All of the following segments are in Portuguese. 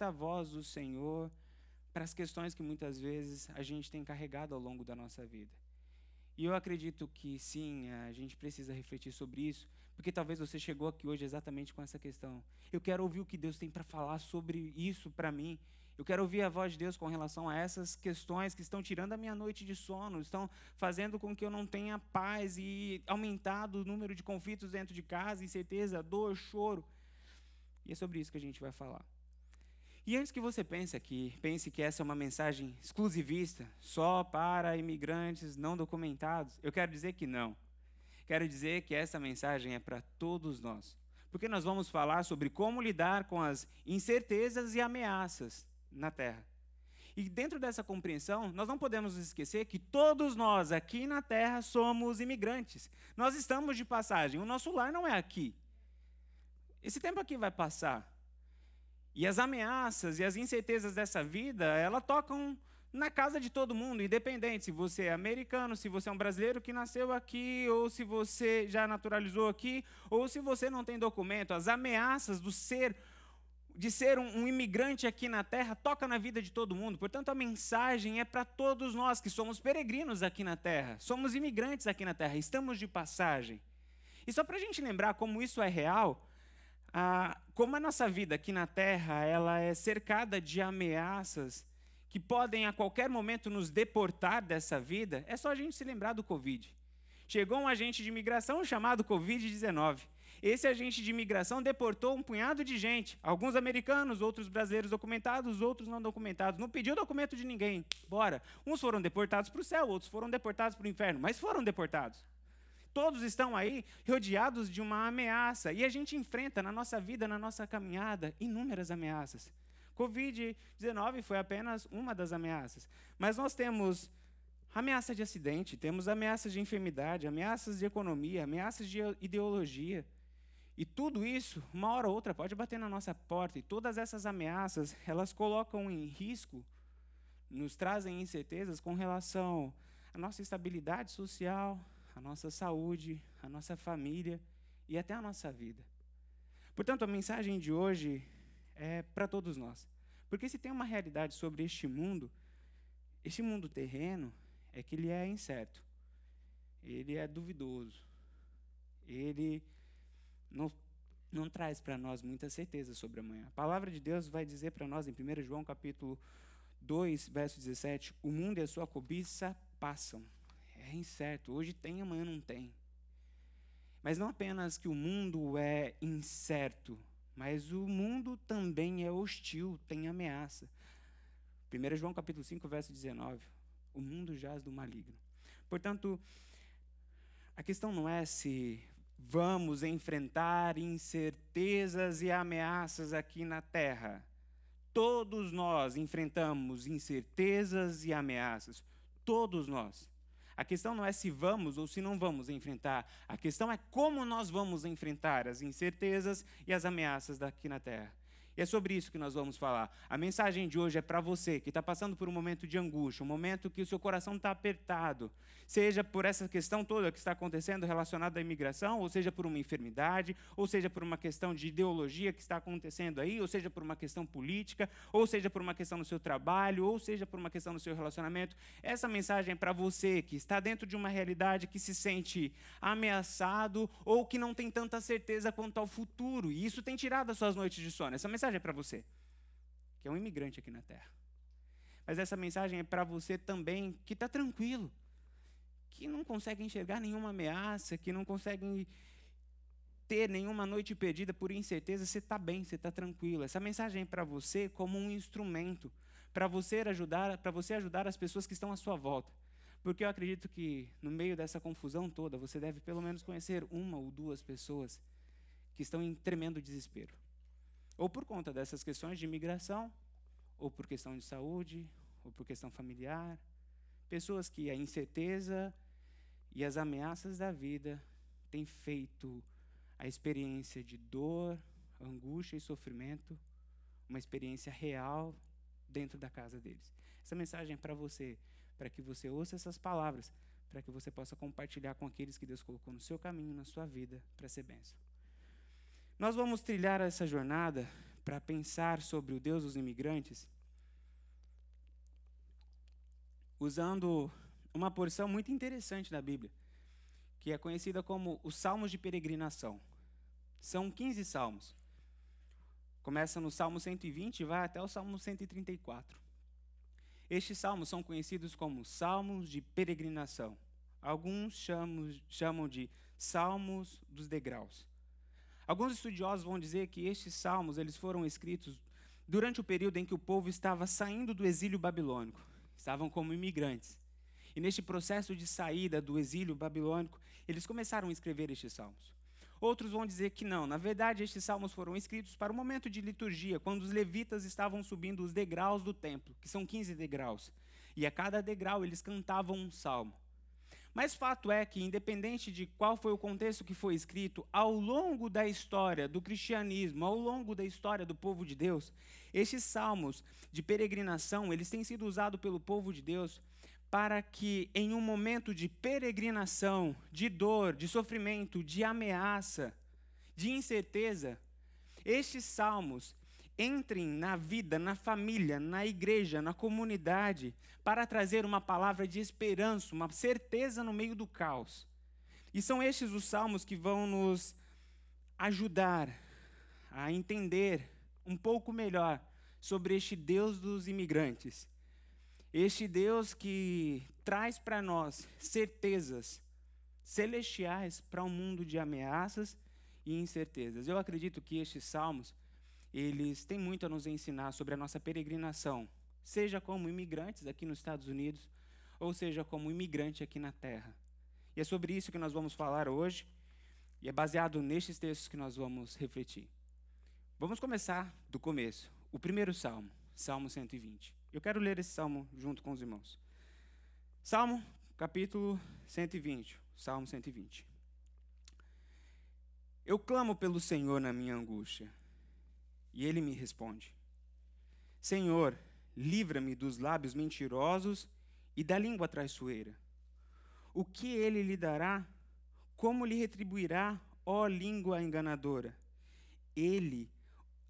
porta-voz do Senhor para as questões que muitas vezes a gente tem carregado ao longo da nossa vida. E eu acredito que sim, a gente precisa refletir sobre isso, porque talvez você chegou aqui hoje exatamente com essa questão. Eu quero ouvir o que Deus tem para falar sobre isso para mim. Eu quero ouvir a voz de Deus com relação a essas questões que estão tirando a minha noite de sono, estão fazendo com que eu não tenha paz e aumentado o número de conflitos dentro de casa, incerteza, dor, choro. E é sobre isso que a gente vai falar. E antes que você pense aqui, pense que essa é uma mensagem exclusivista, só para imigrantes não documentados, eu quero dizer que não. Quero dizer que essa mensagem é para todos nós. Porque nós vamos falar sobre como lidar com as incertezas e ameaças na Terra. E dentro dessa compreensão, nós não podemos esquecer que todos nós aqui na Terra somos imigrantes. Nós estamos de passagem, o nosso lar não é aqui. Esse tempo aqui vai passar. E as ameaças e as incertezas dessa vida, ela tocam na casa de todo mundo, independente se você é americano, se você é um brasileiro que nasceu aqui, ou se você já naturalizou aqui, ou se você não tem documento. As ameaças do ser de ser um, um imigrante aqui na terra toca na vida de todo mundo. Portanto, a mensagem é para todos nós que somos peregrinos aqui na terra, somos imigrantes aqui na terra, estamos de passagem. E só para a gente lembrar como isso é real, ah, como a nossa vida aqui na Terra ela é cercada de ameaças que podem a qualquer momento nos deportar dessa vida, é só a gente se lembrar do Covid. Chegou um agente de imigração chamado Covid-19. Esse agente de imigração deportou um punhado de gente, alguns americanos, outros brasileiros documentados, outros não documentados. Não pediu documento de ninguém. Bora. Uns foram deportados para o céu, outros foram deportados para o inferno, mas foram deportados. Todos estão aí rodeados de uma ameaça. E a gente enfrenta na nossa vida, na nossa caminhada, inúmeras ameaças. Covid-19 foi apenas uma das ameaças. Mas nós temos ameaça de acidente, temos ameaças de enfermidade, ameaças de economia, ameaças de ideologia. E tudo isso, uma hora ou outra, pode bater na nossa porta. E todas essas ameaças, elas colocam em risco, nos trazem incertezas com relação à nossa estabilidade social, a nossa saúde, a nossa família e até a nossa vida. Portanto, a mensagem de hoje é para todos nós. Porque se tem uma realidade sobre este mundo, este mundo terreno, é que ele é incerto, ele é duvidoso, ele não, não traz para nós muita certeza sobre amanhã. A palavra de Deus vai dizer para nós em 1 João capítulo 2, verso 17, o mundo e a sua cobiça passam, é incerto. Hoje tem, amanhã não tem. Mas não apenas que o mundo é incerto, mas o mundo também é hostil, tem ameaça. 1 João capítulo 5, verso 19. O mundo jaz do maligno. Portanto, a questão não é se vamos enfrentar incertezas e ameaças aqui na terra. Todos nós enfrentamos incertezas e ameaças. Todos nós. A questão não é se vamos ou se não vamos enfrentar. A questão é como nós vamos enfrentar as incertezas e as ameaças daqui na Terra. E é sobre isso que nós vamos falar. A mensagem de hoje é para você que está passando por um momento de angústia, um momento que o seu coração está apertado, seja por essa questão toda que está acontecendo relacionada à imigração, ou seja por uma enfermidade, ou seja por uma questão de ideologia que está acontecendo aí, ou seja por uma questão política, ou seja por uma questão no seu trabalho, ou seja por uma questão no seu relacionamento. Essa mensagem é para você que está dentro de uma realidade que se sente ameaçado ou que não tem tanta certeza quanto ao futuro, e isso tem tirado as suas noites de sono. Essa mensagem é para você, que é um imigrante aqui na Terra. Mas essa mensagem é para você também que está tranquilo, que não consegue enxergar nenhuma ameaça, que não consegue ter nenhuma noite perdida por incerteza, você está bem, você está tranquilo. Essa mensagem é para você como um instrumento para você ajudar, para você ajudar as pessoas que estão à sua volta. Porque eu acredito que no meio dessa confusão toda, você deve pelo menos conhecer uma ou duas pessoas que estão em tremendo desespero. Ou por conta dessas questões de imigração, ou por questão de saúde, ou por questão familiar, Pessoas que a incerteza e as ameaças da vida têm feito a experiência de dor, angústia e sofrimento uma experiência real dentro da casa deles. Essa mensagem é para você, para que você ouça essas palavras, para que você possa compartilhar com aqueles que Deus colocou no seu caminho, na sua vida, para ser bênção. Nós vamos trilhar essa jornada para pensar sobre o Deus dos imigrantes usando uma porção muito interessante da Bíblia, que é conhecida como os Salmos de Peregrinação. São 15 salmos. Começa no Salmo 120 e vai até o Salmo 134. Estes salmos são conhecidos como salmos de peregrinação. Alguns chamam, de salmos dos degraus. Alguns estudiosos vão dizer que estes salmos eles foram escritos durante o período em que o povo estava saindo do exílio babilônico, estavam como imigrantes. E neste processo de saída do exílio babilônico, eles começaram a escrever estes salmos. Outros vão dizer que não. Na verdade, estes salmos foram escritos para o momento de liturgia, quando os levitas estavam subindo os degraus do templo, que são 15 degraus. E a cada degrau eles cantavam um salmo. Mas fato é que, independente de qual foi o contexto que foi escrito, ao longo da história do cristianismo, ao longo da história do povo de Deus, estes salmos de peregrinação, eles têm sido usados pelo povo de Deus para que em um momento de peregrinação, de dor, de sofrimento, de ameaça, de incerteza, estes salmos entrem na vida, na família, na igreja, na comunidade, para trazer uma palavra de esperança, uma certeza no meio do caos. E são estes os salmos que vão nos ajudar a entender um pouco melhor sobre este Deus dos imigrantes este Deus que traz para nós certezas celestiais para um mundo de ameaças e incertezas. Eu acredito que estes salmos, eles têm muito a nos ensinar sobre a nossa peregrinação, seja como imigrantes aqui nos Estados Unidos, ou seja como imigrante aqui na terra. E é sobre isso que nós vamos falar hoje, e é baseado nestes textos que nós vamos refletir. Vamos começar do começo. O primeiro salmo, Salmo 120. Eu quero ler esse salmo junto com os irmãos. Salmo, capítulo 120. Salmo 120. Eu clamo pelo Senhor na minha angústia, e ele me responde: Senhor, livra-me dos lábios mentirosos e da língua traiçoeira. O que ele lhe dará? Como lhe retribuirá, ó língua enganadora? Ele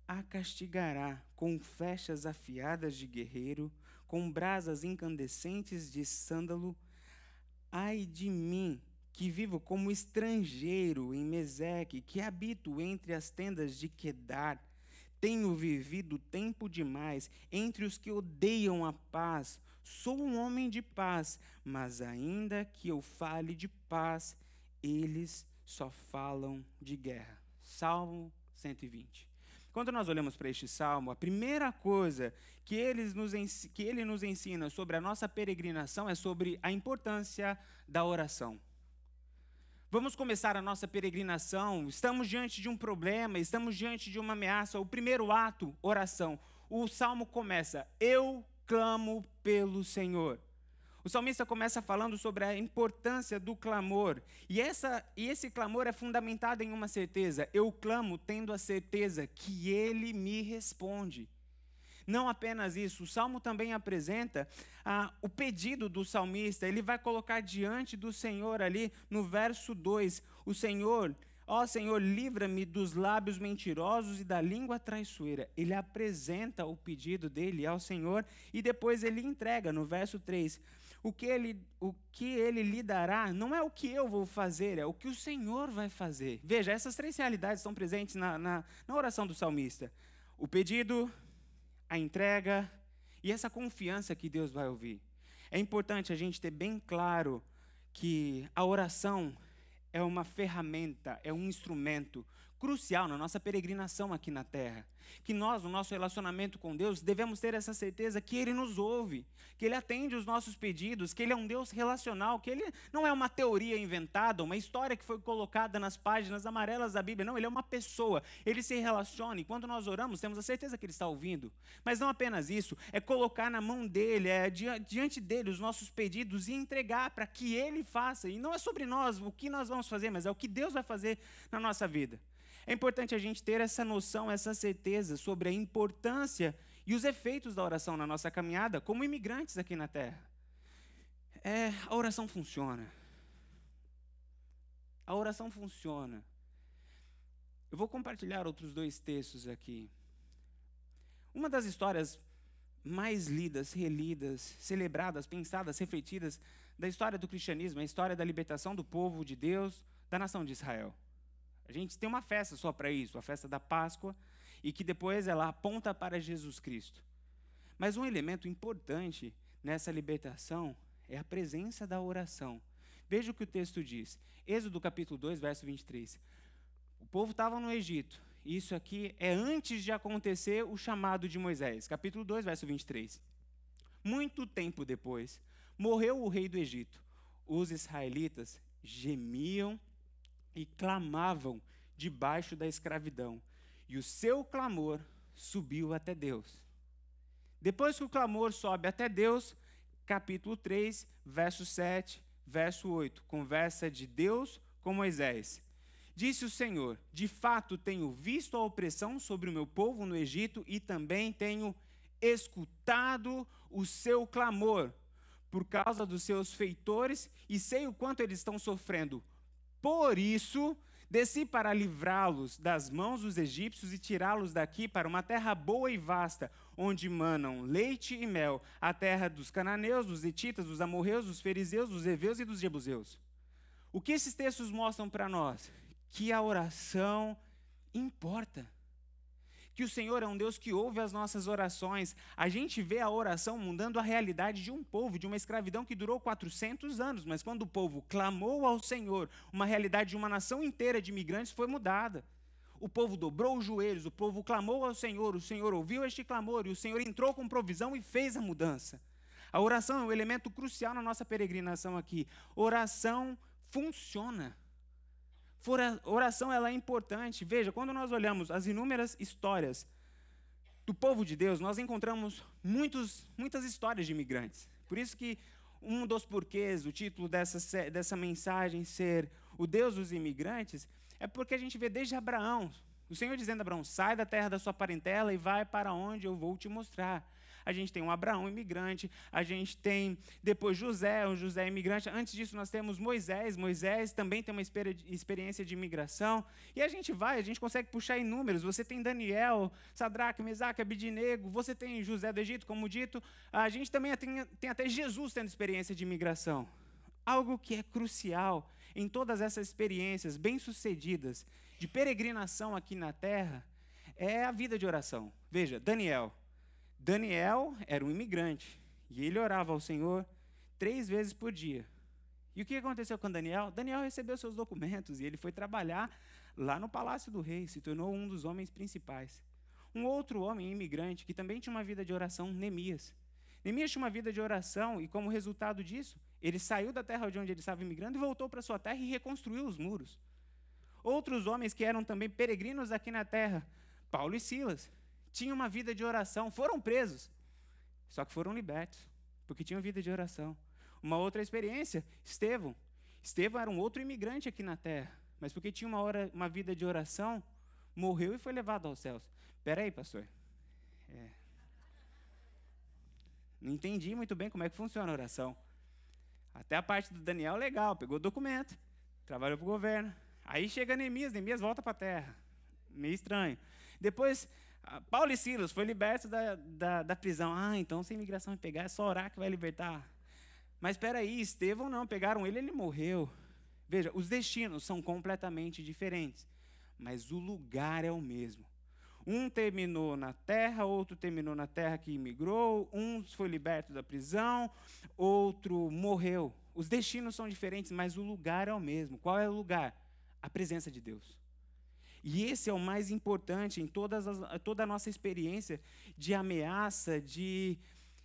a castigará com flechas afiadas de guerreiro, com brasas incandescentes de sândalo. Ai de mim, que vivo como estrangeiro em Meseque, que habito entre as tendas de Quedar. Tenho vivido tempo demais entre os que odeiam a paz. Sou um homem de paz, mas ainda que eu fale de paz, eles só falam de guerra. Salmo 120. Quando nós olhamos para este salmo, a primeira coisa que, eles nos, que ele nos ensina sobre a nossa peregrinação é sobre a importância da oração. Vamos começar a nossa peregrinação, estamos diante de um problema, estamos diante de uma ameaça. O primeiro ato, oração. O salmo começa: Eu clamo pelo Senhor. O salmista começa falando sobre a importância do clamor. E, essa, e esse clamor é fundamentado em uma certeza. Eu clamo tendo a certeza que ele me responde. Não apenas isso, o salmo também apresenta ah, o pedido do salmista. Ele vai colocar diante do Senhor ali no verso 2: O Senhor, ó Senhor, livra-me dos lábios mentirosos e da língua traiçoeira. Ele apresenta o pedido dele ao Senhor e depois ele entrega no verso 3: o que ele, o que ele lhe dará não é o que eu vou fazer, é o que o Senhor vai fazer. Veja, essas três realidades estão presentes na, na, na oração do salmista: o pedido, a entrega e essa confiança que Deus vai ouvir. É importante a gente ter bem claro que a oração é uma ferramenta, é um instrumento crucial na nossa peregrinação aqui na terra. Que nós, no nosso relacionamento com Deus, devemos ter essa certeza que Ele nos ouve, que Ele atende os nossos pedidos, que Ele é um Deus relacional, que Ele não é uma teoria inventada, uma história que foi colocada nas páginas amarelas da Bíblia. Não, Ele é uma pessoa, Ele se relaciona e quando nós oramos, temos a certeza que Ele está ouvindo. Mas não apenas isso, é colocar na mão dEle, é diante dEle os nossos pedidos e entregar para que Ele faça. E não é sobre nós o que nós vamos fazer, mas é o que Deus vai fazer na nossa vida. É importante a gente ter essa noção, essa certeza sobre a importância e os efeitos da oração na nossa caminhada como imigrantes aqui na Terra. É, a oração funciona. A oração funciona. Eu vou compartilhar outros dois textos aqui. Uma das histórias mais lidas, relidas, celebradas, pensadas, refletidas da história do cristianismo, a história da libertação do povo de Deus, da nação de Israel. A gente tem uma festa só para isso, a festa da Páscoa, e que depois ela aponta para Jesus Cristo. Mas um elemento importante nessa libertação é a presença da oração. Veja o que o texto diz. Êxodo capítulo 2, verso 23. O povo estava no Egito. Isso aqui é antes de acontecer o chamado de Moisés. Capítulo 2, verso 23. Muito tempo depois, morreu o rei do Egito. Os israelitas gemiam e clamavam debaixo da escravidão. E o seu clamor subiu até Deus. Depois que o clamor sobe até Deus, capítulo 3, verso 7, verso 8, conversa de Deus com Moisés. Disse o Senhor: De fato tenho visto a opressão sobre o meu povo no Egito e também tenho escutado o seu clamor por causa dos seus feitores e sei o quanto eles estão sofrendo. Por isso, desci para livrá-los das mãos dos egípcios e tirá-los daqui para uma terra boa e vasta, onde manam leite e mel, a terra dos cananeus, dos etitas, dos amorreus, dos fariseus, dos heveus e dos jebuseus. O que esses textos mostram para nós? Que a oração importa que o Senhor é um Deus que ouve as nossas orações. A gente vê a oração mudando a realidade de um povo, de uma escravidão que durou 400 anos, mas quando o povo clamou ao Senhor, uma realidade de uma nação inteira de imigrantes foi mudada. O povo dobrou os joelhos, o povo clamou ao Senhor, o Senhor ouviu este clamor e o Senhor entrou com provisão e fez a mudança. A oração é um elemento crucial na nossa peregrinação aqui. Oração funciona. Oração ela é importante. Veja, quando nós olhamos as inúmeras histórias do povo de Deus, nós encontramos muitos, muitas histórias de imigrantes. Por isso que um dos porquês, o título dessa, dessa mensagem ser o Deus dos imigrantes, é porque a gente vê desde Abraão, o Senhor dizendo a Abraão, sai da terra da sua parentela e vai para onde eu vou te mostrar a gente tem um Abraão imigrante, a gente tem depois José, um José imigrante. Antes disso, nós temos Moisés. Moisés também tem uma experiência de imigração. E a gente vai, a gente consegue puxar em números. Você tem Daniel, Sadraque, Mesaque, Abidinego, você tem José do Egito, como dito. A gente também tem, tem até Jesus tendo experiência de imigração. Algo que é crucial em todas essas experiências bem-sucedidas de peregrinação aqui na terra é a vida de oração. Veja, Daniel, Daniel era um imigrante e ele orava ao Senhor três vezes por dia. E o que aconteceu com Daniel? Daniel recebeu seus documentos e ele foi trabalhar lá no palácio do rei, se tornou um dos homens principais. Um outro homem imigrante que também tinha uma vida de oração, Neemias. Neemias tinha uma vida de oração e, como resultado disso, ele saiu da terra de onde ele estava imigrando e voltou para sua terra e reconstruiu os muros. Outros homens que eram também peregrinos aqui na terra, Paulo e Silas, tinham uma vida de oração, foram presos, só que foram libertos, porque tinham vida de oração. Uma outra experiência, Estevão. Estevão era um outro imigrante aqui na terra, mas porque tinha uma, hora, uma vida de oração, morreu e foi levado aos céus. Espera aí, pastor. É. Não entendi muito bem como é que funciona a oração. Até a parte do Daniel, legal, pegou o documento, trabalhou para o governo. Aí chega Neemias, Neemias volta para a terra. Meio estranho. Depois Paulo e Silas foi liberto da, da, da prisão. Ah, então se a imigração pegar, é só orar que vai libertar. Mas espera aí, Estevão não, pegaram ele, ele morreu. Veja, os destinos são completamente diferentes, mas o lugar é o mesmo. Um terminou na terra, outro terminou na terra que imigrou, um foi liberto da prisão, outro morreu. Os destinos são diferentes, mas o lugar é o mesmo. Qual é o lugar? A presença de Deus. E esse é o mais importante em todas as, toda a nossa experiência de ameaça, de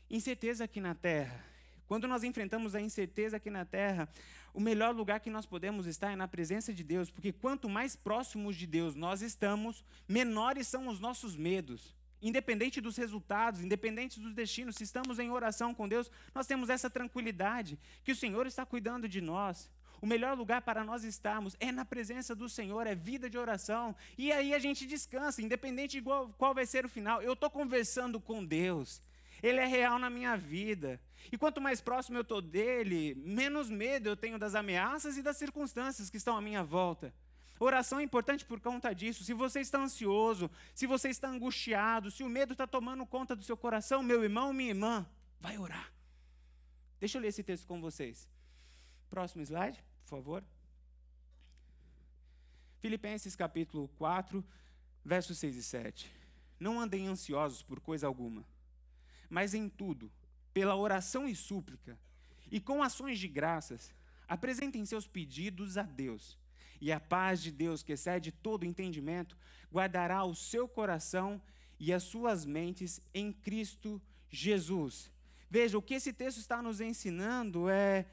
incerteza aqui na Terra. Quando nós enfrentamos a incerteza aqui na Terra, o melhor lugar que nós podemos estar é na presença de Deus, porque quanto mais próximos de Deus nós estamos, menores são os nossos medos. Independente dos resultados, independente dos destinos, se estamos em oração com Deus, nós temos essa tranquilidade que o Senhor está cuidando de nós. O melhor lugar para nós estarmos é na presença do Senhor, é vida de oração. E aí a gente descansa, independente de qual, qual vai ser o final. Eu estou conversando com Deus. Ele é real na minha vida. E quanto mais próximo eu estou dele, menos medo eu tenho das ameaças e das circunstâncias que estão à minha volta. Oração é importante por conta disso. Se você está ansioso, se você está angustiado, se o medo está tomando conta do seu coração, meu irmão, minha irmã, vai orar. Deixa eu ler esse texto com vocês. Próximo slide, por favor. Filipenses capítulo 4, versos 6 e 7. Não andem ansiosos por coisa alguma, mas em tudo, pela oração e súplica, e com ações de graças, apresentem seus pedidos a Deus e a paz de Deus, que excede todo entendimento, guardará o seu coração e as suas mentes em Cristo Jesus. Veja, o que esse texto está nos ensinando é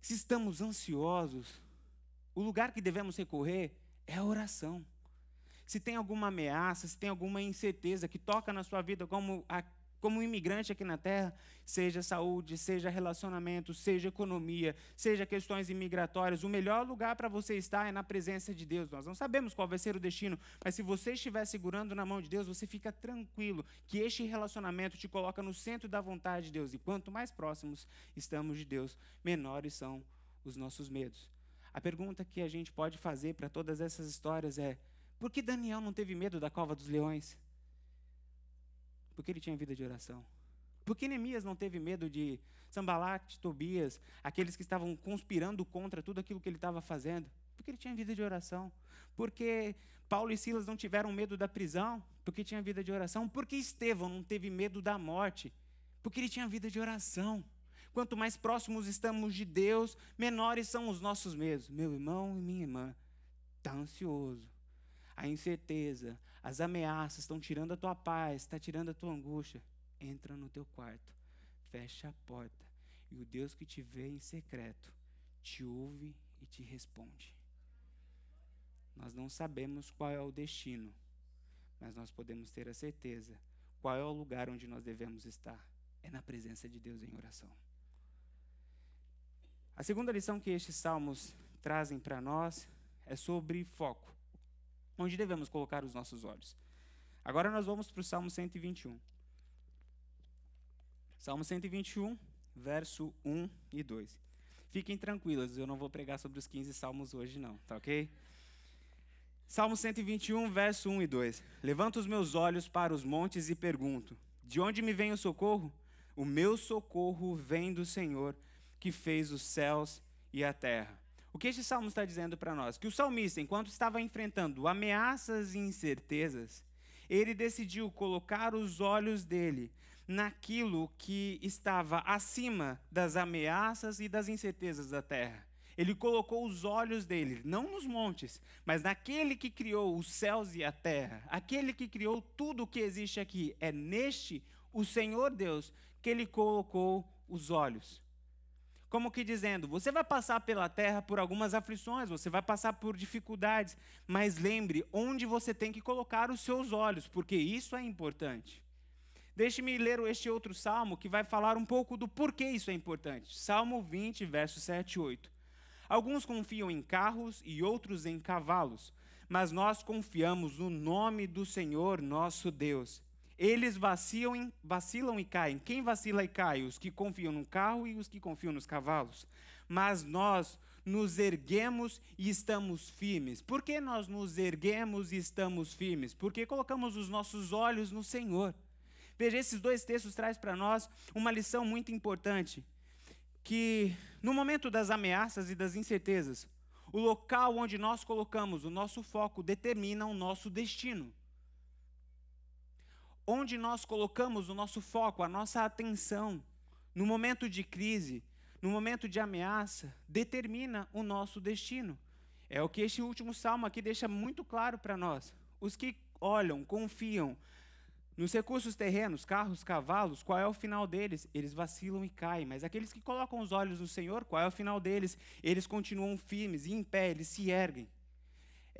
se estamos ansiosos, o lugar que devemos recorrer é a oração. Se tem alguma ameaça, se tem alguma incerteza que toca na sua vida como a como um imigrante aqui na Terra, seja saúde, seja relacionamento, seja economia, seja questões imigratórias, o melhor lugar para você estar é na presença de Deus. Nós não sabemos qual vai ser o destino, mas se você estiver segurando na mão de Deus, você fica tranquilo que este relacionamento te coloca no centro da vontade de Deus. E quanto mais próximos estamos de Deus, menores são os nossos medos. A pergunta que a gente pode fazer para todas essas histórias é: por que Daniel não teve medo da cova dos leões? Porque ele tinha vida de oração. Porque Neemias não teve medo de Sambalat, Tobias, aqueles que estavam conspirando contra tudo aquilo que ele estava fazendo? Porque ele tinha vida de oração. Porque Paulo e Silas não tiveram medo da prisão? Porque tinha vida de oração. Porque Estevão não teve medo da morte? Porque ele tinha vida de oração. Quanto mais próximos estamos de Deus, menores são os nossos medos. Meu irmão e minha irmã, está ansioso. A incerteza, as ameaças estão tirando a tua paz, está tirando a tua angústia. Entra no teu quarto, fecha a porta, e o Deus que te vê em secreto te ouve e te responde. Nós não sabemos qual é o destino, mas nós podemos ter a certeza qual é o lugar onde nós devemos estar. É na presença de Deus em oração. A segunda lição que estes salmos trazem para nós é sobre foco onde devemos colocar os nossos olhos. Agora nós vamos para o Salmo 121. Salmo 121, verso 1 e 2. Fiquem tranquilas, eu não vou pregar sobre os 15 salmos hoje, não, tá ok? Salmo 121, verso 1 e 2. Levanto os meus olhos para os montes e pergunto: De onde me vem o socorro? O meu socorro vem do Senhor, que fez os céus e a terra. O que este salmo está dizendo para nós? Que o salmista, enquanto estava enfrentando ameaças e incertezas, ele decidiu colocar os olhos dele naquilo que estava acima das ameaças e das incertezas da terra. Ele colocou os olhos dele, não nos montes, mas naquele que criou os céus e a terra, aquele que criou tudo o que existe aqui. É neste, o Senhor Deus, que ele colocou os olhos como que dizendo: você vai passar pela terra por algumas aflições, você vai passar por dificuldades, mas lembre onde você tem que colocar os seus olhos, porque isso é importante. Deixe-me ler este outro salmo que vai falar um pouco do porquê isso é importante. Salmo 20, versos 7 e 8. Alguns confiam em carros e outros em cavalos, mas nós confiamos no nome do Senhor nosso Deus. Eles vacilam, vacilam e caem. Quem vacila e cai? Os que confiam no carro e os que confiam nos cavalos. Mas nós nos erguemos e estamos firmes. Por que nós nos erguemos e estamos firmes? Porque colocamos os nossos olhos no Senhor. Veja, esses dois textos trazem para nós uma lição muito importante. Que no momento das ameaças e das incertezas, o local onde nós colocamos o nosso foco determina o nosso destino onde nós colocamos o nosso foco, a nossa atenção, no momento de crise, no momento de ameaça, determina o nosso destino. É o que este último salmo aqui deixa muito claro para nós. Os que olham, confiam nos recursos terrenos, carros, cavalos, qual é o final deles? Eles vacilam e caem. Mas aqueles que colocam os olhos no Senhor, qual é o final deles? Eles continuam firmes e em pé, eles se erguem.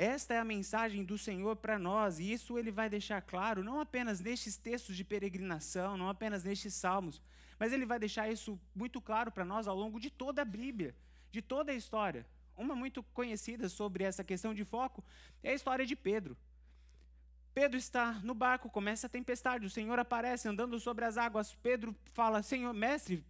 Esta é a mensagem do Senhor para nós, e isso ele vai deixar claro, não apenas nestes textos de peregrinação, não apenas nestes salmos, mas ele vai deixar isso muito claro para nós ao longo de toda a Bíblia, de toda a história. Uma muito conhecida sobre essa questão de foco é a história de Pedro. Pedro está no barco, começa a tempestade, o Senhor aparece andando sobre as águas. Pedro fala: Senhor, mestre,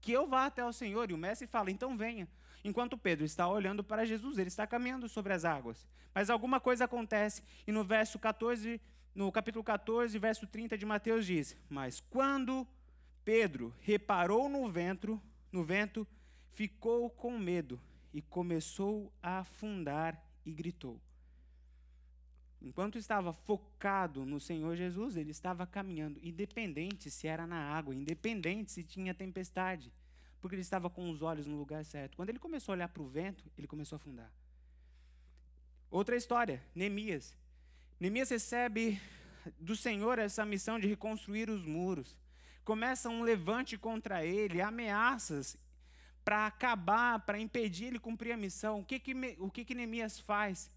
que eu vá até o Senhor. E o mestre fala: Então venha. Enquanto Pedro está olhando para Jesus, ele está caminhando sobre as águas. Mas alguma coisa acontece e no verso 14, no capítulo 14, verso 30 de Mateus diz: "Mas quando Pedro reparou no vento, no vento, ficou com medo e começou a afundar e gritou. Enquanto estava focado no Senhor Jesus, ele estava caminhando, independente se era na água, independente se tinha tempestade, porque ele estava com os olhos no lugar certo. Quando ele começou a olhar para o vento, ele começou a afundar. Outra história, Neemias. Neemias recebe do Senhor essa missão de reconstruir os muros. Começa um levante contra ele, ameaças para acabar, para impedir ele cumprir a missão. O que que, o que, que Neemias faz?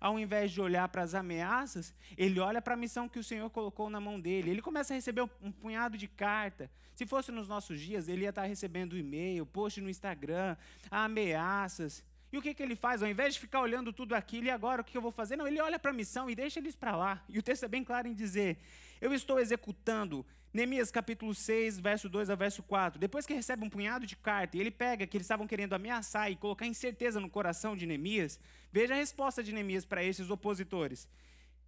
Ao invés de olhar para as ameaças, ele olha para a missão que o Senhor colocou na mão dele. Ele começa a receber um, punhado de carta. Se fosse nos nossos dias, ele ia estar recebendo e-mail, post no Instagram, ameaças. E o que, que ele faz? Ao invés de ficar olhando tudo aquilo, e agora o que eu vou fazer? Não, ele olha para a missão e deixa eles para lá. E o texto é bem claro em dizer: Eu estou executando Neemias capítulo 6, verso 2 a verso 4. Depois que recebe um punhado de carta e ele pega que eles estavam querendo ameaçar e colocar incerteza no coração de Neemias, veja a resposta de Neemias para esses opositores.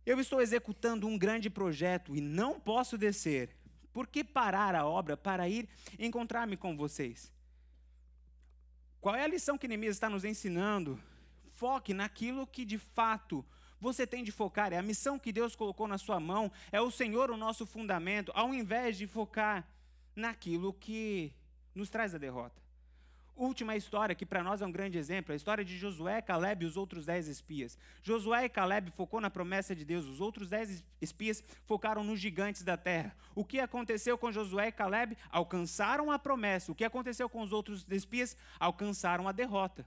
Eu estou executando um grande projeto e não posso descer. Por que parar a obra para ir encontrar-me com vocês? Qual é a lição que Neemias está nos ensinando? Foque naquilo que de fato você tem de focar, é a missão que Deus colocou na sua mão, é o Senhor o nosso fundamento, ao invés de focar naquilo que nos traz a derrota. Última história, que para nós é um grande exemplo, a história de Josué, Caleb e os outros dez espias. Josué e Caleb focou na promessa de Deus, os outros dez espias focaram nos gigantes da terra. O que aconteceu com Josué e Caleb? Alcançaram a promessa. O que aconteceu com os outros espias? Alcançaram a derrota.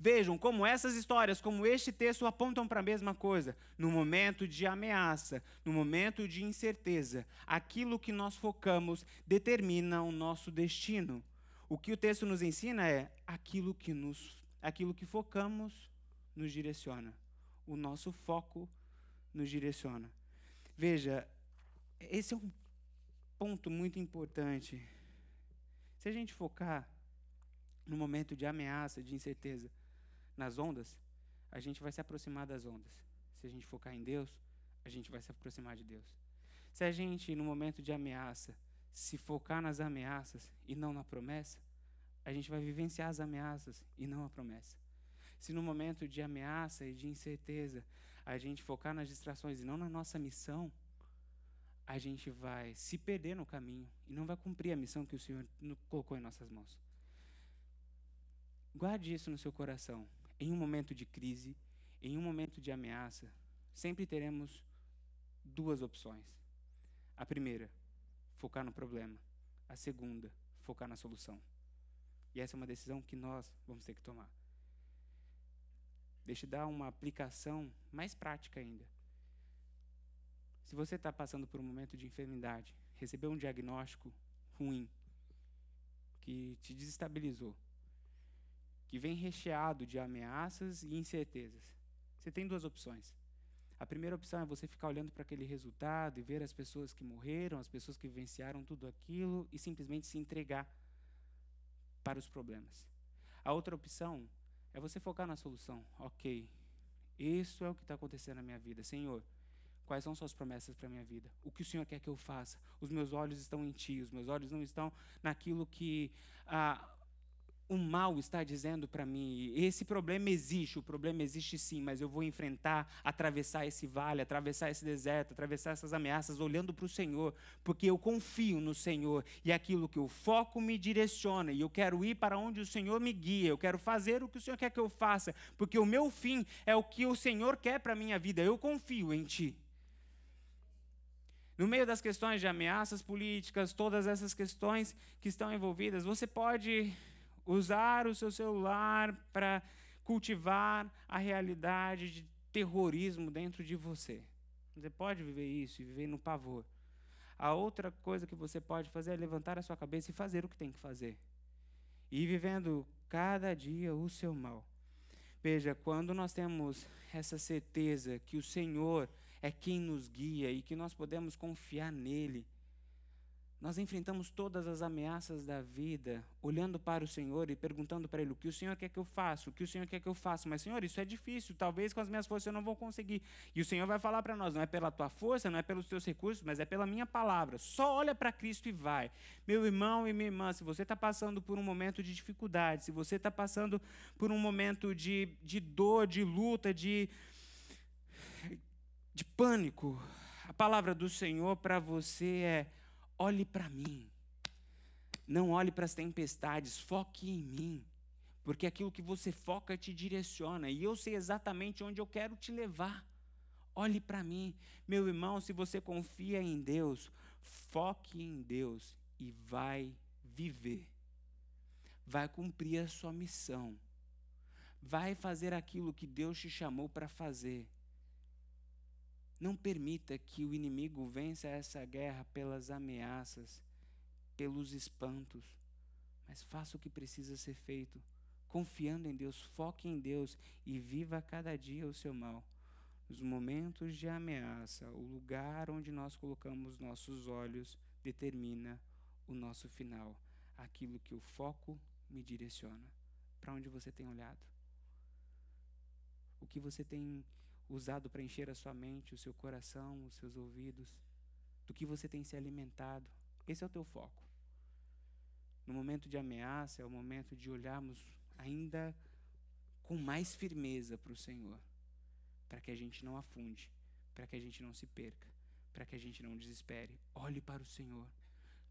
Vejam como essas histórias, como este texto apontam para a mesma coisa. No momento de ameaça, no momento de incerteza, aquilo que nós focamos determina o nosso destino. O que o texto nos ensina é aquilo que nos aquilo que focamos nos direciona. O nosso foco nos direciona. Veja, esse é um ponto muito importante. Se a gente focar no momento de ameaça, de incerteza, nas ondas, a gente vai se aproximar das ondas. Se a gente focar em Deus, a gente vai se aproximar de Deus. Se a gente, no momento de ameaça, se focar nas ameaças e não na promessa, a gente vai vivenciar as ameaças e não a promessa. Se no momento de ameaça e de incerteza a gente focar nas distrações e não na nossa missão, a gente vai se perder no caminho e não vai cumprir a missão que o Senhor colocou em nossas mãos. Guarde isso no seu coração em um momento de crise, em um momento de ameaça, sempre teremos duas opções. A primeira, focar no problema. A segunda, focar na solução. E essa é uma decisão que nós vamos ter que tomar. Deixa eu dar uma aplicação mais prática ainda. Se você está passando por um momento de enfermidade, recebeu um diagnóstico ruim, que te desestabilizou, que vem recheado de ameaças e incertezas. Você tem duas opções. A primeira opção é você ficar olhando para aquele resultado e ver as pessoas que morreram, as pessoas que vivenciaram tudo aquilo e simplesmente se entregar para os problemas. A outra opção é você focar na solução. Ok, isso é o que está acontecendo na minha vida. Senhor, quais são suas promessas para a minha vida? O que o Senhor quer que eu faça? Os meus olhos estão em Ti, os meus olhos não estão naquilo que. Ah, o mal está dizendo para mim: esse problema existe, o problema existe sim, mas eu vou enfrentar, atravessar esse vale, atravessar esse deserto, atravessar essas ameaças, olhando para o Senhor, porque eu confio no Senhor e aquilo que o foco me direciona, e eu quero ir para onde o Senhor me guia, eu quero fazer o que o Senhor quer que eu faça, porque o meu fim é o que o Senhor quer para a minha vida, eu confio em Ti. No meio das questões de ameaças políticas, todas essas questões que estão envolvidas, você pode usar o seu celular para cultivar a realidade de terrorismo dentro de você. Você pode viver isso e viver no pavor. A outra coisa que você pode fazer é levantar a sua cabeça e fazer o que tem que fazer. E vivendo cada dia o seu mal. Veja, quando nós temos essa certeza que o Senhor é quem nos guia e que nós podemos confiar nele, nós enfrentamos todas as ameaças da vida olhando para o Senhor e perguntando para Ele: o que o Senhor quer que eu faça? O que o Senhor quer que eu faça? Mas, Senhor, isso é difícil, talvez com as minhas forças eu não vou conseguir. E o Senhor vai falar para nós: não é pela tua força, não é pelos teus recursos, mas é pela minha palavra. Só olha para Cristo e vai. Meu irmão e minha irmã, se você está passando por um momento de dificuldade, se você está passando por um momento de, de dor, de luta, de, de pânico, a palavra do Senhor para você é Olhe para mim. Não olhe para as tempestades, foque em mim. Porque aquilo que você foca te direciona. E eu sei exatamente onde eu quero te levar. Olhe para mim. Meu irmão, se você confia em Deus, foque em Deus e vai viver. Vai cumprir a sua missão. Vai fazer aquilo que Deus te chamou para fazer. Não permita que o inimigo vença essa guerra pelas ameaças, pelos espantos, mas faça o que precisa ser feito, confiando em Deus, foque em Deus e viva cada dia o seu mal. Nos momentos de ameaça, o lugar onde nós colocamos nossos olhos determina o nosso final, aquilo que o foco me direciona. Para onde você tem olhado? O que você tem usado para encher a sua mente, o seu coração, os seus ouvidos, do que você tem se alimentado. Esse é o teu foco. No momento de ameaça, é o momento de olharmos ainda com mais firmeza para o Senhor, para que a gente não afunde, para que a gente não se perca, para que a gente não desespere. Olhe para o Senhor.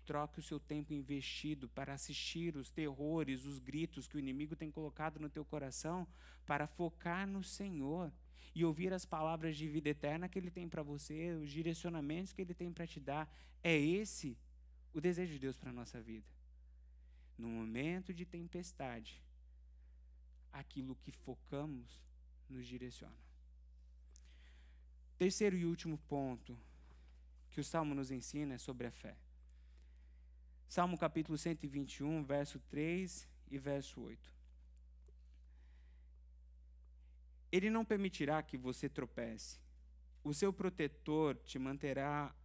Troque o seu tempo investido para assistir os terrores, os gritos que o inimigo tem colocado no teu coração, para focar no Senhor e ouvir as palavras de vida eterna que Ele tem para você, os direcionamentos que Ele tem para te dar. É esse o desejo de Deus para a nossa vida. No momento de tempestade, aquilo que focamos nos direciona. Terceiro e último ponto que o Salmo nos ensina é sobre a fé. Salmo capítulo 121, verso 3 e verso 8. Ele não permitirá que você tropece. O seu protetor te manterá,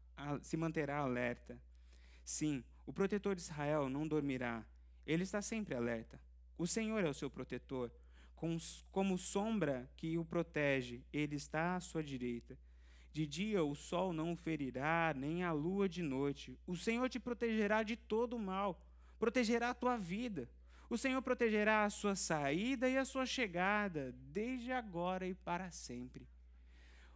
se manterá alerta. Sim, o protetor de Israel não dormirá. Ele está sempre alerta. O Senhor é o seu protetor. Como sombra que o protege, ele está à sua direita. De dia o sol não o ferirá, nem a lua de noite. O Senhor te protegerá de todo o mal, protegerá a tua vida. O Senhor protegerá a sua saída e a sua chegada, desde agora e para sempre.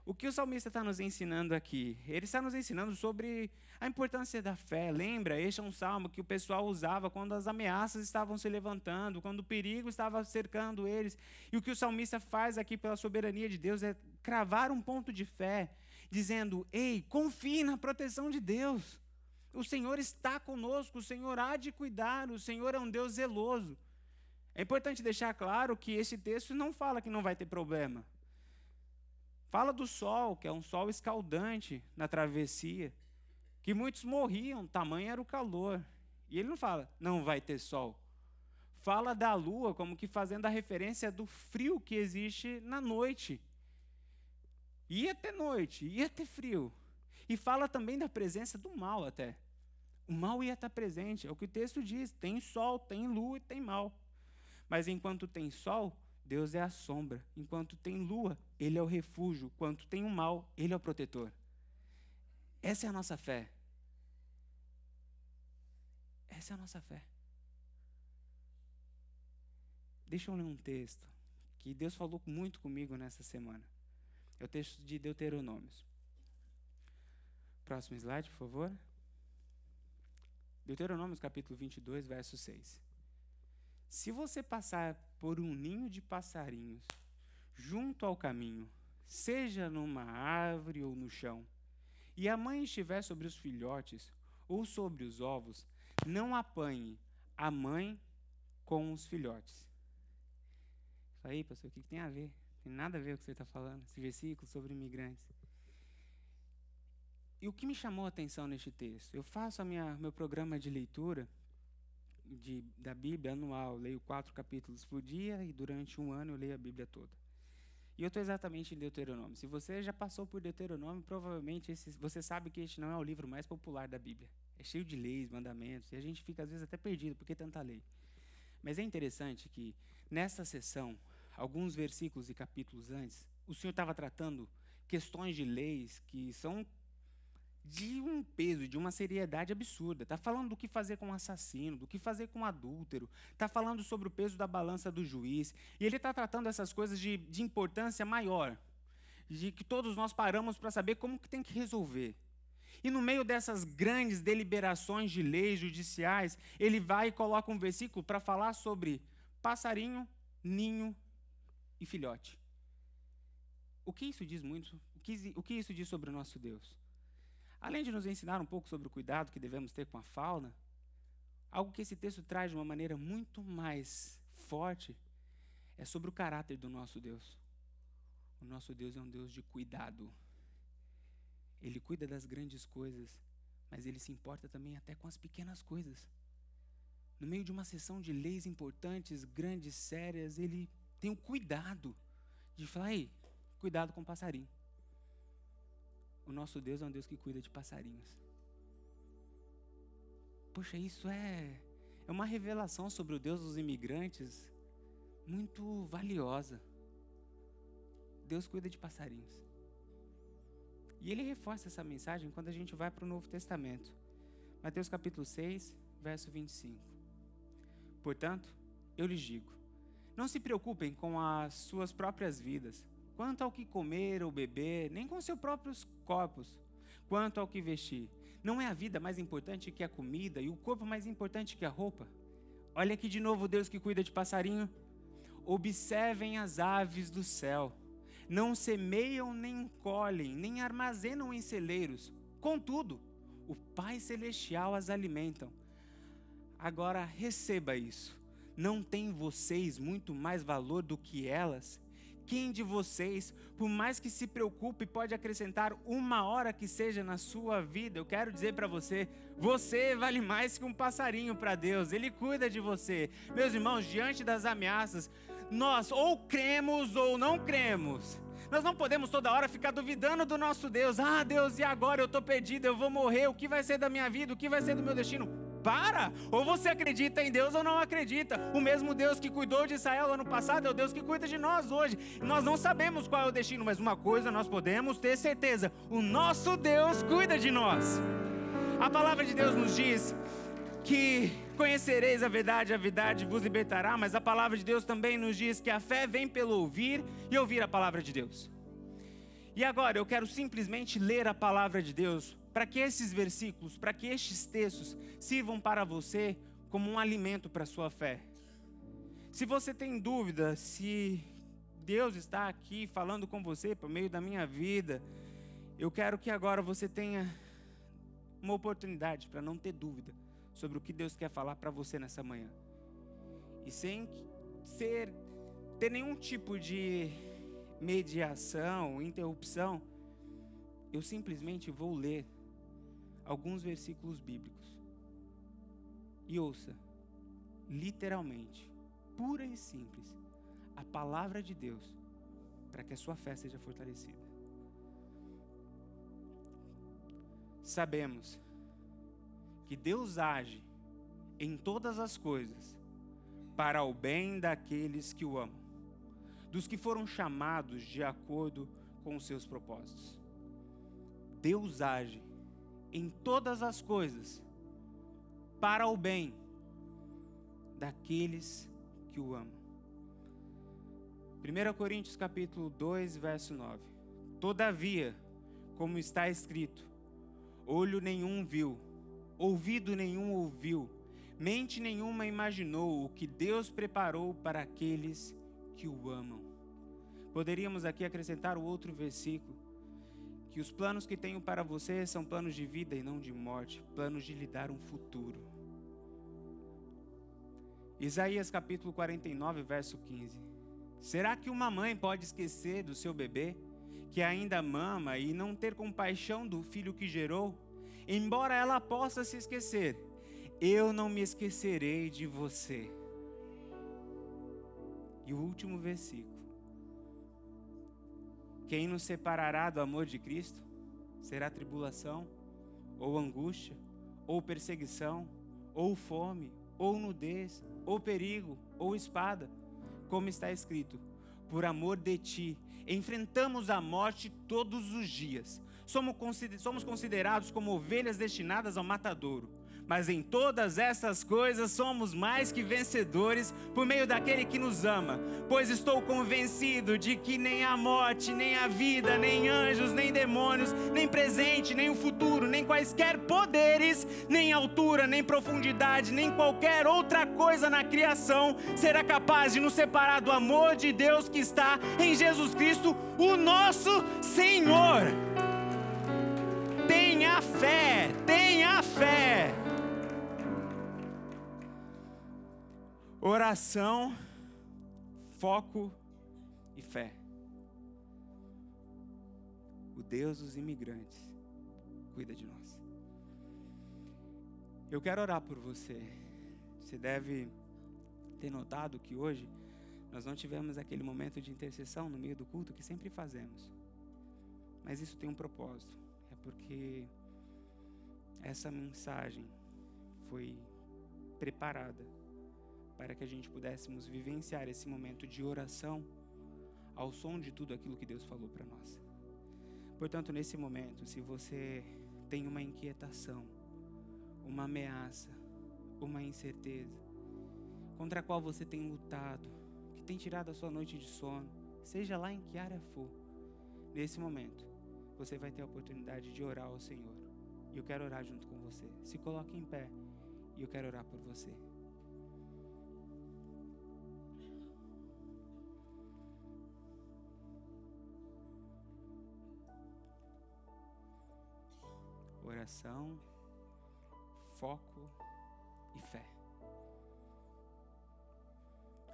O que o salmista está nos ensinando aqui? Ele está nos ensinando sobre a importância da fé. Lembra? Este é um salmo que o pessoal usava quando as ameaças estavam se levantando, quando o perigo estava cercando eles. E o que o salmista faz aqui pela soberania de Deus é cravar um ponto de fé, dizendo: Ei, confie na proteção de Deus. O Senhor está conosco, o Senhor há de cuidar, o Senhor é um Deus zeloso. É importante deixar claro que esse texto não fala que não vai ter problema. Fala do sol, que é um sol escaldante na travessia, que muitos morriam, tamanho era o calor. E ele não fala, não vai ter sol. Fala da lua, como que fazendo a referência do frio que existe na noite. Ia ter noite, ia ter frio. E fala também da presença do mal até. O mal ia estar presente, é o que o texto diz: tem sol, tem lua e tem mal. Mas enquanto tem sol, Deus é a sombra. Enquanto tem lua, Ele é o refúgio. Enquanto tem o mal, Ele é o protetor. Essa é a nossa fé. Essa é a nossa fé. Deixa eu ler um texto que Deus falou muito comigo nessa semana. É o texto de Deuteronômios. Próximo slide, por favor. Deuteronômio capítulo 22, verso 6. Se você passar por um ninho de passarinhos junto ao caminho, seja numa árvore ou no chão, e a mãe estiver sobre os filhotes ou sobre os ovos, não apanhe a mãe com os filhotes. Aí, pastor, o que tem a ver? Tem nada a ver com o que você está falando, esse versículo sobre imigrantes. E o que me chamou a atenção neste texto? Eu faço minha, meu programa de leitura de, da Bíblia anual, leio quatro capítulos por dia e durante um ano eu leio a Bíblia toda. E eu estou exatamente em Deuteronômio. Se você já passou por Deuteronômio, provavelmente esse, você sabe que este não é o livro mais popular da Bíblia. É cheio de leis, mandamentos, e a gente fica às vezes até perdido, porque tanta lei. Mas é interessante que nessa sessão, alguns versículos e capítulos antes, o Senhor estava tratando questões de leis que são de um peso, de uma seriedade absurda. Está falando do que fazer com o assassino, do que fazer com o adúltero, está falando sobre o peso da balança do juiz. E ele está tratando essas coisas de, de importância maior, de que todos nós paramos para saber como que tem que resolver. E no meio dessas grandes deliberações de leis judiciais, ele vai e coloca um versículo para falar sobre passarinho, ninho e filhote. O que isso diz muito? O que, o que isso diz sobre o nosso Deus? Além de nos ensinar um pouco sobre o cuidado que devemos ter com a fauna, algo que esse texto traz de uma maneira muito mais forte é sobre o caráter do nosso Deus. O nosso Deus é um Deus de cuidado. Ele cuida das grandes coisas, mas ele se importa também até com as pequenas coisas. No meio de uma sessão de leis importantes, grandes, sérias, ele tem o cuidado de falar: ei, cuidado com o passarinho. O nosso Deus é um Deus que cuida de passarinhos. Poxa, isso é, é uma revelação sobre o Deus dos imigrantes muito valiosa. Deus cuida de passarinhos. E ele reforça essa mensagem quando a gente vai para o Novo Testamento. Mateus capítulo 6, verso 25. Portanto, eu lhes digo: não se preocupem com as suas próprias vidas quanto ao que comer ou beber, nem com seus próprios corpos, quanto ao que vestir. Não é a vida mais importante que a comida e o corpo mais importante que a roupa? Olha aqui de novo Deus que cuida de passarinho. Observem as aves do céu. Não semeiam, nem colhem, nem armazenam em celeiros. Contudo, o Pai Celestial as alimentam. Agora receba isso. Não tem vocês muito mais valor do que elas? Quem de vocês, por mais que se preocupe, pode acrescentar uma hora que seja na sua vida? Eu quero dizer para você, você vale mais que um passarinho para Deus, Ele cuida de você. Meus irmãos, diante das ameaças, nós ou cremos ou não cremos. Nós não podemos toda hora ficar duvidando do nosso Deus. Ah, Deus, e agora eu estou perdido, eu vou morrer, o que vai ser da minha vida, o que vai ser do meu destino? Para. Ou você acredita em Deus ou não acredita. O mesmo Deus que cuidou de Israel ano passado é o Deus que cuida de nós hoje. Nós não sabemos qual é o destino, mas uma coisa nós podemos ter certeza: o nosso Deus cuida de nós. A palavra de Deus nos diz que conhecereis a verdade, a verdade vos libertará, mas a palavra de Deus também nos diz que a fé vem pelo ouvir e ouvir a palavra de Deus. E agora eu quero simplesmente ler a palavra de Deus para que esses versículos, para que estes textos sirvam para você como um alimento para a sua fé. Se você tem dúvida se Deus está aqui falando com você por meio da minha vida, eu quero que agora você tenha uma oportunidade para não ter dúvida sobre o que Deus quer falar para você nessa manhã. E sem ser ter nenhum tipo de mediação, interrupção, eu simplesmente vou ler alguns versículos bíblicos. E ouça, literalmente, pura e simples, a palavra de Deus para que a sua fé seja fortalecida. Sabemos que Deus age em todas as coisas para o bem daqueles que o amam, dos que foram chamados de acordo com os seus propósitos. Deus age em todas as coisas para o bem daqueles que o amam. 1 Coríntios capítulo 2, verso 9. Todavia, como está escrito, olho nenhum viu, ouvido nenhum ouviu, mente nenhuma imaginou o que Deus preparou para aqueles que o amam. Poderíamos aqui acrescentar o outro versículo, que os planos que tenho para você são planos de vida e não de morte, planos de lhe dar um futuro. Isaías capítulo 49, verso 15. Será que uma mãe pode esquecer do seu bebê, que ainda mama, e não ter compaixão do filho que gerou? Embora ela possa se esquecer, eu não me esquecerei de você. E o último versículo. Quem nos separará do amor de Cristo? Será tribulação, ou angústia, ou perseguição, ou fome, ou nudez, ou perigo, ou espada, como está escrito: por amor de ti, enfrentamos a morte todos os dias. Somos considerados como ovelhas destinadas ao matadouro mas em todas essas coisas somos mais que vencedores por meio daquele que nos ama. Pois estou convencido de que nem a morte, nem a vida, nem anjos, nem demônios, nem presente, nem o futuro, nem quaisquer poderes, nem altura, nem profundidade, nem qualquer outra coisa na criação será capaz de nos separar do amor de Deus que está em Jesus Cristo, o nosso Senhor. Tenha fé, tenha fé. Oração, foco e fé. O Deus dos imigrantes cuida de nós. Eu quero orar por você. Você deve ter notado que hoje nós não tivemos aquele momento de intercessão no meio do culto que sempre fazemos. Mas isso tem um propósito. É porque essa mensagem foi preparada para que a gente pudéssemos vivenciar esse momento de oração ao som de tudo aquilo que Deus falou para nós. Portanto, nesse momento, se você tem uma inquietação, uma ameaça, uma incerteza, contra a qual você tem lutado, que tem tirado a sua noite de sono, seja lá em que área for, nesse momento, você vai ter a oportunidade de orar ao Senhor. E eu quero orar junto com você. Se coloque em pé e eu quero orar por você. Oração, foco e fé.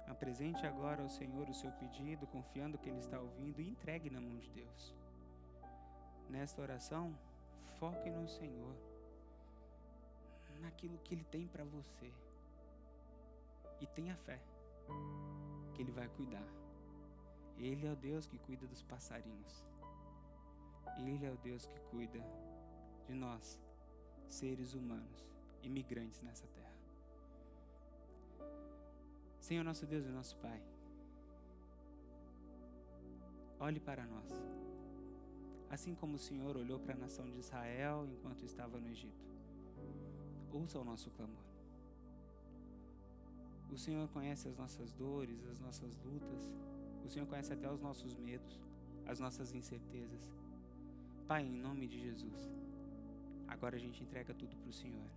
Apresente agora ao Senhor o seu pedido, confiando que Ele está ouvindo e entregue na mão de Deus. Nesta oração, foque no Senhor, naquilo que Ele tem para você. E tenha fé que Ele vai cuidar. Ele é o Deus que cuida dos passarinhos. Ele é o Deus que cuida de nós, seres humanos, imigrantes nessa terra. Senhor nosso Deus e nosso Pai, olhe para nós, assim como o Senhor olhou para a nação de Israel enquanto estava no Egito. Ouça o nosso clamor. O Senhor conhece as nossas dores, as nossas lutas. O Senhor conhece até os nossos medos, as nossas incertezas. Pai, em nome de Jesus, Agora a gente entrega tudo para o Senhor.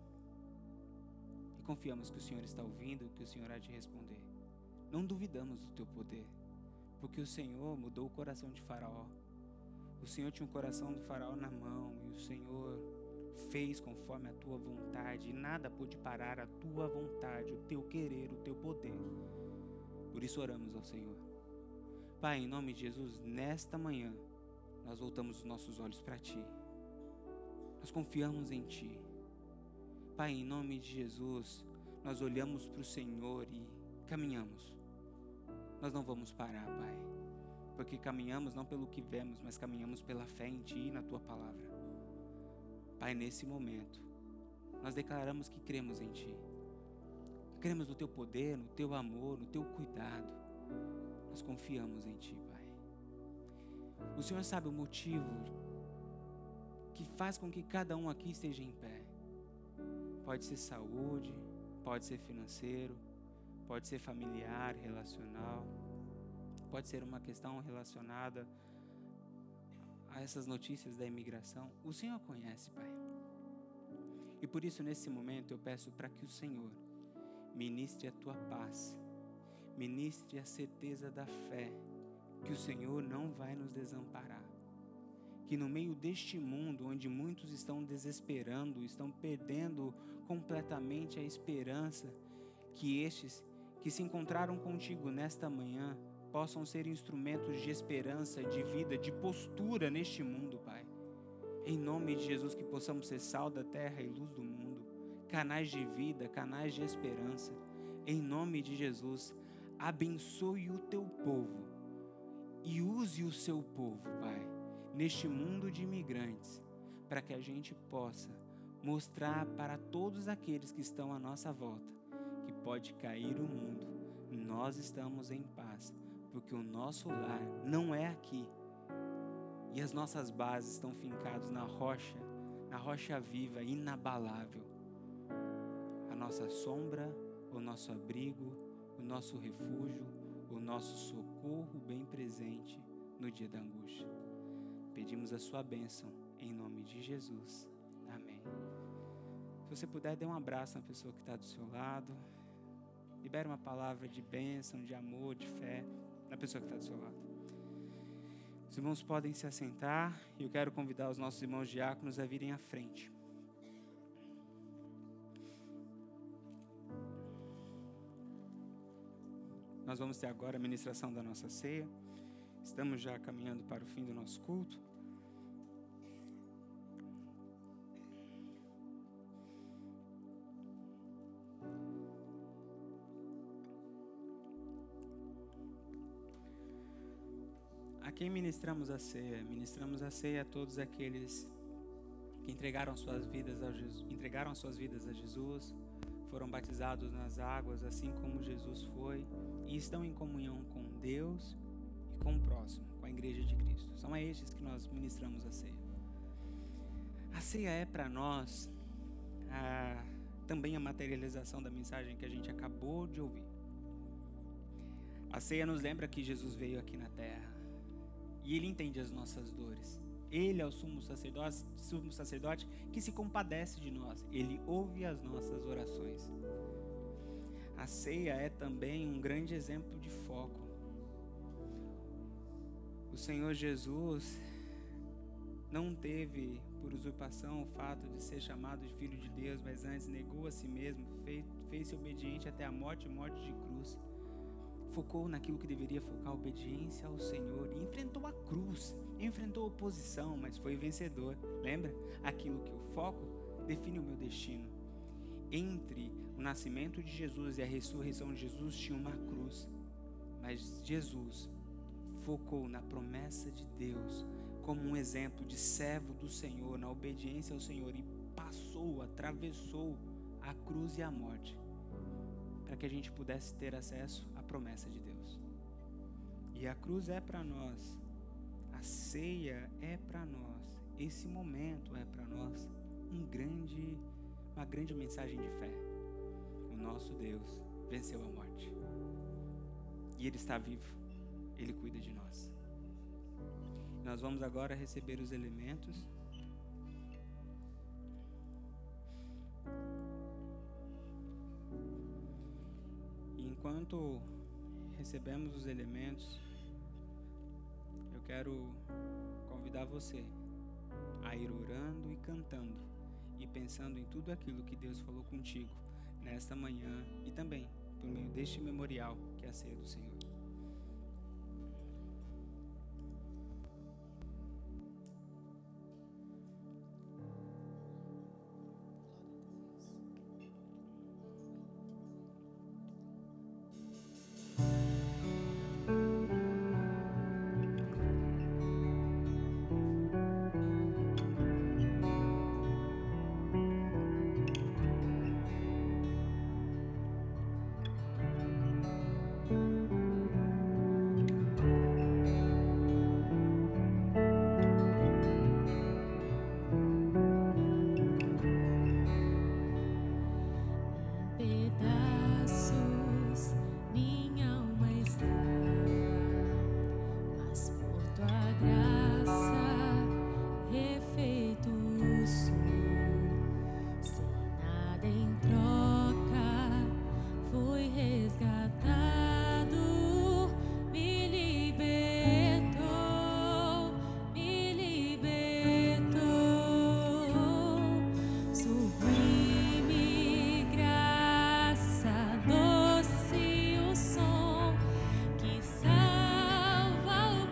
E confiamos que o Senhor está ouvindo, que o Senhor há de responder. Não duvidamos do teu poder, porque o Senhor mudou o coração de Faraó. O Senhor tinha o coração do Faraó na mão e o Senhor fez conforme a tua vontade, e nada pôde parar a tua vontade, o teu querer, o teu poder. Por isso oramos ao Senhor. Pai, em nome de Jesus, nesta manhã, nós voltamos os nossos olhos para Ti. Nós confiamos em Ti. Pai, em nome de Jesus, nós olhamos para o Senhor e caminhamos. Nós não vamos parar, Pai, porque caminhamos não pelo que vemos, mas caminhamos pela fé em Ti e na Tua palavra. Pai, nesse momento, nós declaramos que cremos em Ti. Cremos no Teu poder, no Teu amor, no Teu cuidado. Nós confiamos em Ti, Pai. O Senhor sabe o motivo que faz com que cada um aqui esteja em pé. Pode ser saúde, pode ser financeiro, pode ser familiar, relacional, pode ser uma questão relacionada a essas notícias da imigração. O Senhor conhece, Pai. E por isso, nesse momento, eu peço para que o Senhor ministre a tua paz, ministre a certeza da fé, que o Senhor não vai nos desamparar que no meio deste mundo, onde muitos estão desesperando, estão perdendo completamente a esperança, que estes que se encontraram contigo nesta manhã possam ser instrumentos de esperança, de vida, de postura neste mundo, Pai. Em nome de Jesus, que possamos ser sal da terra e luz do mundo, canais de vida, canais de esperança. Em nome de Jesus, abençoe o teu povo e use o seu povo, Pai neste mundo de imigrantes, para que a gente possa mostrar para todos aqueles que estão à nossa volta que pode cair o mundo, nós estamos em paz, porque o nosso lar não é aqui. E as nossas bases estão fincadas na rocha, na rocha viva, inabalável. A nossa sombra, o nosso abrigo, o nosso refúgio, o nosso socorro bem presente no dia da angústia. Pedimos a sua bênção em nome de Jesus. Amém. Se você puder, dê um abraço na pessoa que está do seu lado. Libere uma palavra de bênção, de amor, de fé na pessoa que está do seu lado. Os irmãos podem se assentar e eu quero convidar os nossos irmãos diáconos a virem à frente. Nós vamos ter agora a ministração da nossa ceia. Estamos já caminhando para o fim do nosso culto. A quem ministramos a ceia? Ministramos a ceia a todos aqueles que entregaram suas vidas a Jesus, entregaram suas vidas a Jesus, foram batizados nas águas, assim como Jesus foi, e estão em comunhão com Deus e com o próximo, com a igreja de Cristo. São a estes que nós ministramos a ceia. A ceia é para nós a, também a materialização da mensagem que a gente acabou de ouvir. A ceia nos lembra que Jesus veio aqui na terra e ele entende as nossas dores. Ele é o sumo sacerdote, sumo sacerdote que se compadece de nós. Ele ouve as nossas orações. A ceia é também um grande exemplo de foco. O Senhor Jesus não teve por usurpação o fato de ser chamado de filho de Deus, mas antes negou a si mesmo, fez-se obediente até a morte morte de cruz. Focou naquilo que deveria focar, obediência ao Senhor, enfrentou a cruz, enfrentou a oposição, mas foi vencedor. Lembra? Aquilo que o foco define o meu destino. Entre o nascimento de Jesus e a ressurreição de Jesus tinha uma cruz, mas Jesus focou na promessa de Deus como um exemplo de servo do Senhor, na obediência ao Senhor e passou, atravessou a cruz e a morte para que a gente pudesse ter acesso à promessa de Deus. E a cruz é para nós, a ceia é para nós, esse momento é para nós um grande, uma grande mensagem de fé. O nosso Deus venceu a morte. E Ele está vivo. Ele cuida de nós. Nós vamos agora receber os elementos. Enquanto recebemos os elementos, eu quero convidar você a ir orando e cantando e pensando em tudo aquilo que Deus falou contigo nesta manhã e também por meio deste memorial que é a ceia do Senhor.